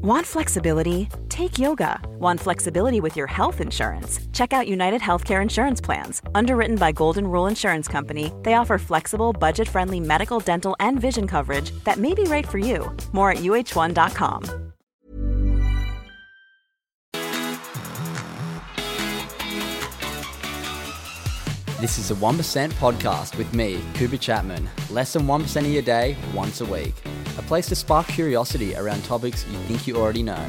Want flexibility? Take yoga. Want flexibility with your health insurance? Check out United Healthcare Insurance Plans. Underwritten by Golden Rule Insurance Company, they offer flexible, budget friendly medical, dental, and vision coverage that may be right for you. More at uh1.com. This is a 1% podcast with me, Cooper Chapman. Less than 1% of your day, once a week. A place to spark curiosity around topics you think you already know.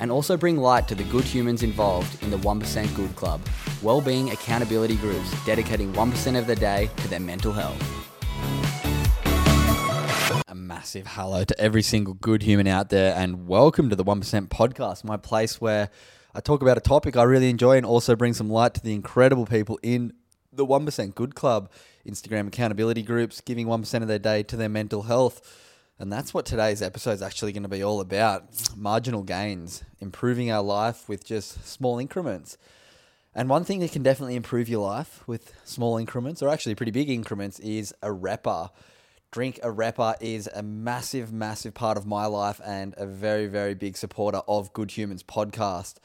And also bring light to the good humans involved in the 1% Good Club, well-being accountability groups dedicating 1% of their day to their mental health. A massive hello to every single good human out there and welcome to the 1% podcast, my place where I talk about a topic I really enjoy and also bring some light to the incredible people in the 1% Good Club Instagram accountability groups, giving 1% of their day to their mental health. And that's what today's episode is actually going to be all about marginal gains, improving our life with just small increments. And one thing that can definitely improve your life with small increments, or actually pretty big increments, is Arepa. Drink Arepa is a massive, massive part of my life and a very, very big supporter of Good Humans podcast.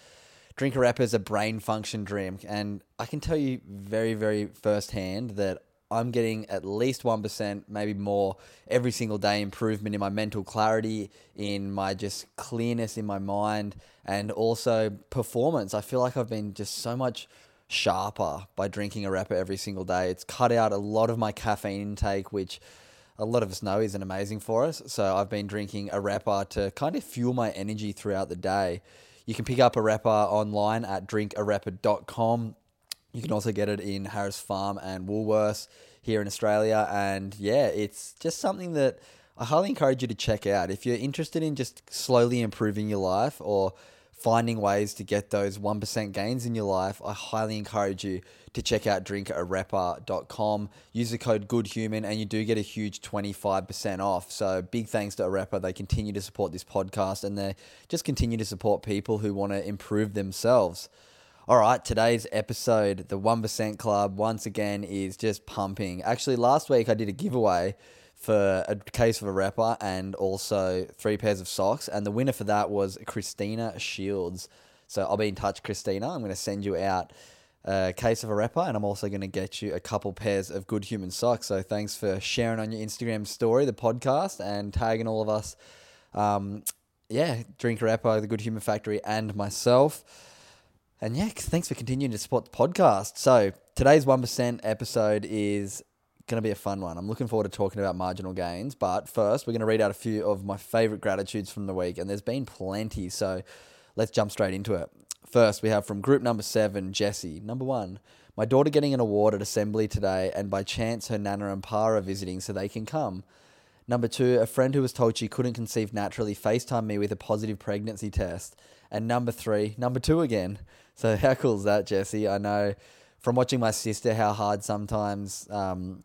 Drink Arepa is a brain function drink, and I can tell you very, very firsthand that I'm getting at least 1%, maybe more, every single day improvement in my mental clarity, in my just clearness in my mind, and also performance. I feel like I've been just so much sharper by drinking Arepa every single day. It's cut out a lot of my caffeine intake, which a lot of us know isn't amazing for us. So I've been drinking Arepa to kind of fuel my energy throughout the day. You can pick up Arepa online at drinkarepa.com. You can also get it in Harris Farm and Woolworths here in Australia. And yeah, it's just something that I highly encourage you to check out. If you're interested in just slowly improving your life or finding ways to get those 1% gains in your life, I highly encourage you to check out drinkarepa.com. Use the code GOODHUMAN and you do get a huge 25% off. So big thanks to Arepa. They continue to support this podcast and they just continue to support people who want to improve themselves. All right, today's episode, the 1% Club, once again is just pumping. Actually, last week I did a giveaway for a case of Arepa and also three pairs of socks, and the winner for that was Christina Shields. So I'll be in touch, Christina. I'm going to send you out a case of Arepa, and I'm also going to get you a couple pairs of good human socks. So thanks for sharing on your Instagram story, the podcast, and tagging all of us. Um, yeah, Drink Arepa, the Good Human Factory, and myself. And yeah, thanks for continuing to support the podcast. So today's 1% episode is going to be a fun one. I'm looking forward to talking about marginal gains. But first, we're going to read out a few of my favorite gratitudes from the week. And there's been plenty. So let's jump straight into it. First, we have from group number seven, Jesse. Number one, my daughter getting an award at assembly today, and by chance, her nana and pa are visiting so they can come. Number two, a friend who was told she couldn't conceive naturally FaceTime me with a positive pregnancy test. And number three, number two again. So how cool is that, Jesse? I know from watching my sister how hard sometimes um,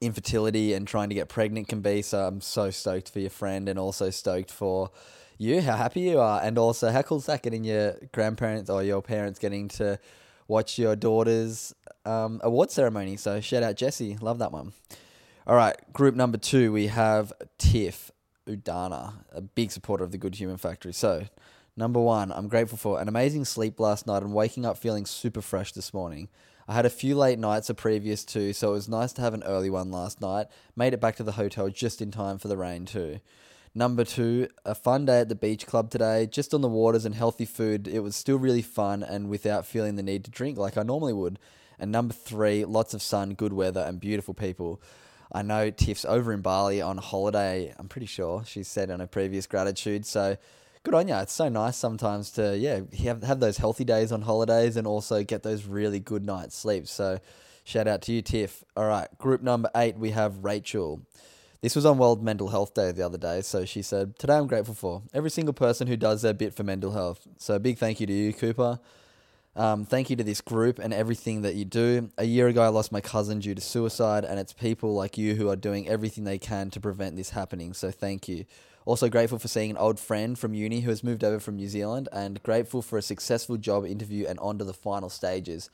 infertility and trying to get pregnant can be. So I'm so stoked for your friend and also stoked for you, how happy you are. And also, how cool is that getting your grandparents or your parents getting to watch your daughter's um, award ceremony? So shout out, Jesse. Love that one. All right, group number two, we have Tiff Udana, a big supporter of the Good Human Factory. So, number one, I'm grateful for an amazing sleep last night and waking up feeling super fresh this morning. I had a few late nights a previous two, so it was nice to have an early one last night. Made it back to the hotel just in time for the rain, too. Number two, a fun day at the beach club today, just on the waters and healthy food. It was still really fun and without feeling the need to drink like I normally would. And number three, lots of sun, good weather, and beautiful people. I know Tiff's over in Bali on holiday. I'm pretty sure she said on a previous gratitude. So good on you. It's so nice sometimes to yeah have have those healthy days on holidays and also get those really good night's sleep. So shout out to you, Tiff. All right, group number eight we have Rachel. This was on World Mental Health Day the other day, so she said, Today I'm grateful for every single person who does their bit for mental health. So, big thank you to you, Cooper. Um, thank you to this group and everything that you do. A year ago, I lost my cousin due to suicide, and it's people like you who are doing everything they can to prevent this happening. So, thank you. Also, grateful for seeing an old friend from uni who has moved over from New Zealand, and grateful for a successful job interview and on to the final stages.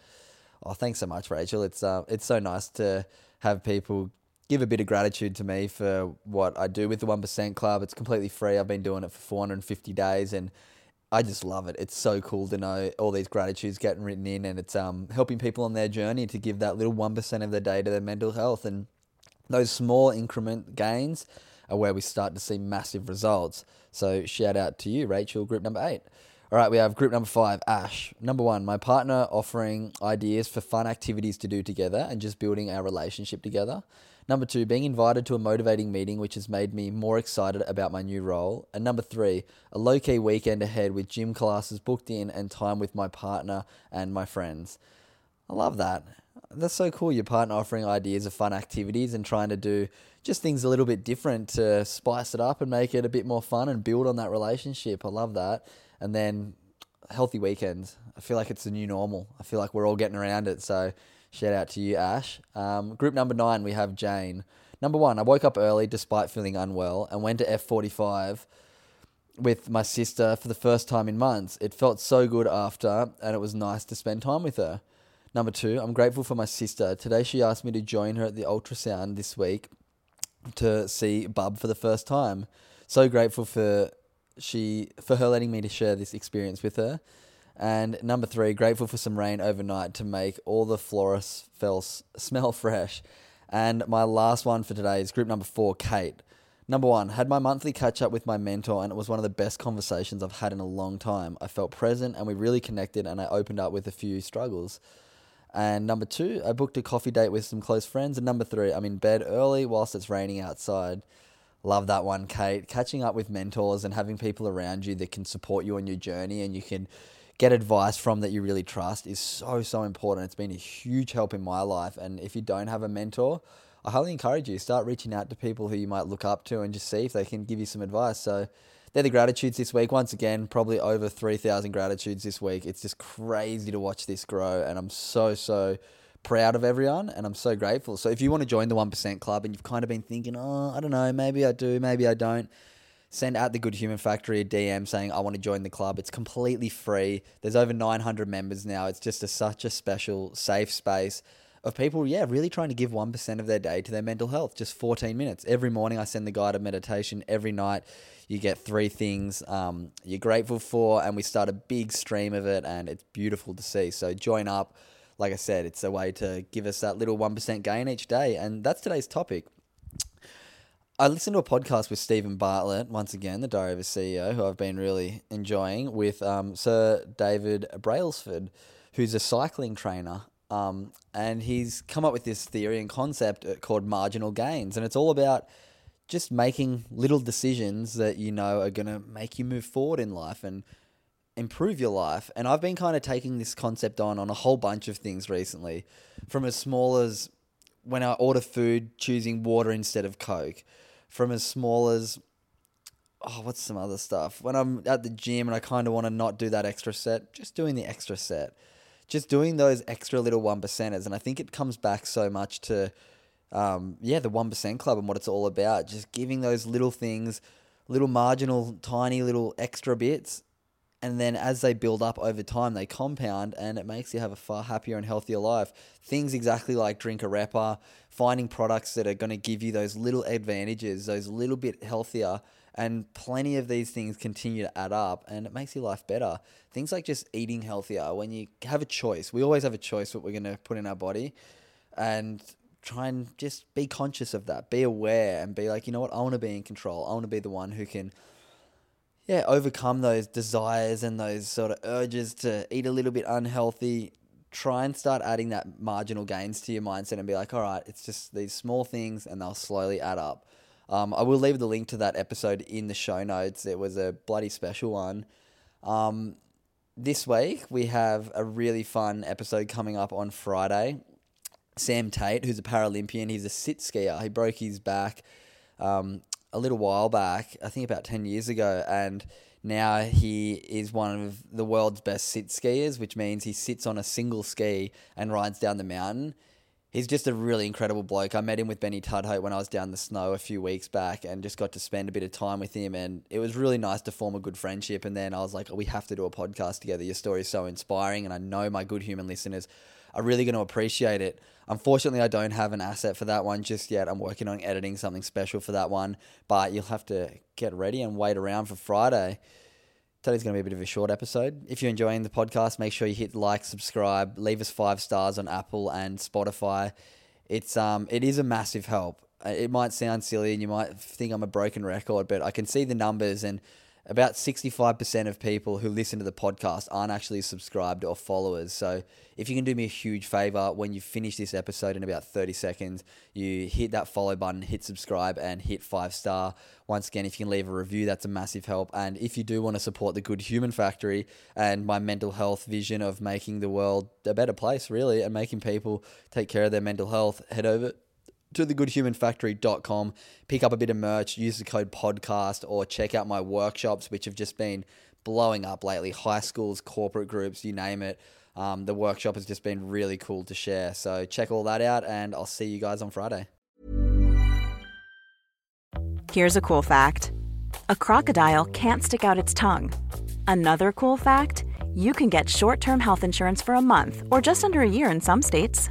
Oh, thanks so much, Rachel. It's uh, it's so nice to have people give a bit of gratitude to me for what I do with the 1% Club. It's completely free. I've been doing it for 450 days and I just love it. It's so cool to know all these gratitudes getting written in and it's um, helping people on their journey to give that little 1% of their day to their mental health. And those small increment gains are where we start to see massive results. So shout out to you, Rachel, group number eight. All right, we have group number five, Ash. Number one, my partner offering ideas for fun activities to do together and just building our relationship together. Number two, being invited to a motivating meeting, which has made me more excited about my new role. And number three, a low key weekend ahead with gym classes booked in and time with my partner and my friends. I love that. That's so cool. Your partner offering ideas of fun activities and trying to do just things a little bit different to spice it up and make it a bit more fun and build on that relationship. I love that and then healthy weekends. I feel like it's the new normal. I feel like we're all getting around it. So shout out to you, Ash. Um, group number nine, we have Jane. Number one, I woke up early despite feeling unwell and went to F45 with my sister for the first time in months. It felt so good after, and it was nice to spend time with her. Number two, I'm grateful for my sister. Today she asked me to join her at the ultrasound this week to see Bub for the first time. So grateful for she for her letting me to share this experience with her. And number three, grateful for some rain overnight to make all the florists smell fresh. And my last one for today is group number four, Kate. Number one, had my monthly catch up with my mentor, and it was one of the best conversations I've had in a long time. I felt present and we really connected, and I opened up with a few struggles. And number two, I booked a coffee date with some close friends. And number three, I'm in bed early whilst it's raining outside. Love that one, Kate. Catching up with mentors and having people around you that can support you on your journey and you can get advice from that you really trust is so, so important. It's been a huge help in my life. And if you don't have a mentor, I highly encourage you start reaching out to people who you might look up to and just see if they can give you some advice. So they're the gratitudes this week. Once again, probably over 3,000 gratitudes this week. It's just crazy to watch this grow. And I'm so, so proud of everyone and I'm so grateful. So if you want to join the 1% club and you've kind of been thinking, oh, I don't know, maybe I do, maybe I don't, send out the Good Human Factory a DM saying, I want to join the club. It's completely free. There's over 900 members now. It's just a, such a special, safe space of people, yeah, really trying to give 1% of their day to their mental health, just 14 minutes. Every morning I send the guided meditation. Every night you get three things um, you're grateful for, and we start a big stream of it, and it's beautiful to see. So join up like I said, it's a way to give us that little 1% gain each day. And that's today's topic. I listened to a podcast with Steven Bartlett, once again, the Diary of a CEO, who I've been really enjoying, with um, Sir David Brailsford, who's a cycling trainer. Um, and he's come up with this theory and concept uh, called marginal gains. And it's all about just making little decisions that you know are going to make you move forward in life. And improve your life. And I've been kind of taking this concept on on a whole bunch of things recently, from as small as when I order food, choosing water instead of Coke, from as small as oh, what's some other stuff? When I'm at the gym and I kind of want to not do that extra set, just doing the extra set, just doing those extra little one percenters. And I think it comes back so much to, um, yeah, the one percent club and what it's all about. Just giving those little things, little marginal, tiny little extra bits and then as they build up over time, they compound, and it makes you have a far happier and healthier life. Things exactly like drink Arepa, finding products that are going to give you those little advantages, those little bit healthier, and plenty of these things continue to add up, and it makes your life better. Things like just eating healthier. When you have a choice, we always have a choice what we're going to put in our body, and try and just be conscious of that, be aware, and be like, you know what, I want to be in control. I want to be the one who can yeah, overcome those desires and those sort of urges to eat a little bit unhealthy. Try and start adding that marginal gains to your mindset and be like, all right, it's just these small things and they'll slowly add up. Um, I will leave the link to that episode in the show notes. It was a bloody special one. Um, this week, we have a really fun episode coming up on Friday. Sam Tait, who's a Paralympian, he's a sit skier. He broke his back um, a little while back, I think about 10 years ago, and now he is one of the world's best sit skiers, which means he sits on a single ski and rides down the mountain. He's just a really incredible bloke. I met him with Benny Tudhope when I was down the snow a few weeks back and just got to spend a bit of time with him. And it was really nice to form a good friendship. And then I was like, oh, we have to do a podcast together. Your story is so inspiring. And I know my good human listeners are really going to appreciate it. Unfortunately, I don't have an asset for that one just yet. I'm working on editing something special for that one, but you'll have to get ready and wait around for Friday. Today's going to be a bit of a short episode. If you're enjoying the podcast, make sure you hit like, subscribe, leave us five stars on Apple and Spotify. It's um, it is a massive help. It might sound silly and you might think I'm a broken record, but I can see the numbers and about 65% of people who listen to the podcast aren't actually subscribed or followers. So if you can do me a huge favor when you finish this episode in about 30 seconds, you hit that follow button, hit subscribe, and hit five star. Once again, if you can leave a review, that's a massive help. And if you do want to support the Good Human Factory and my mental health vision of making the world a better place, really, and making people take care of their mental health, head over to thegoodhumanfactory.com, pick up a bit of merch, use the code podcast, or check out my workshops, which have just been blowing up lately. High schools, corporate groups, you name it. Um, the workshop has just been really cool to share. So check all that out, and I'll see you guys on Friday. Here's a cool fact a crocodile can't stick out its tongue. Another cool fact you can get short term health insurance for a month or just under a year in some states.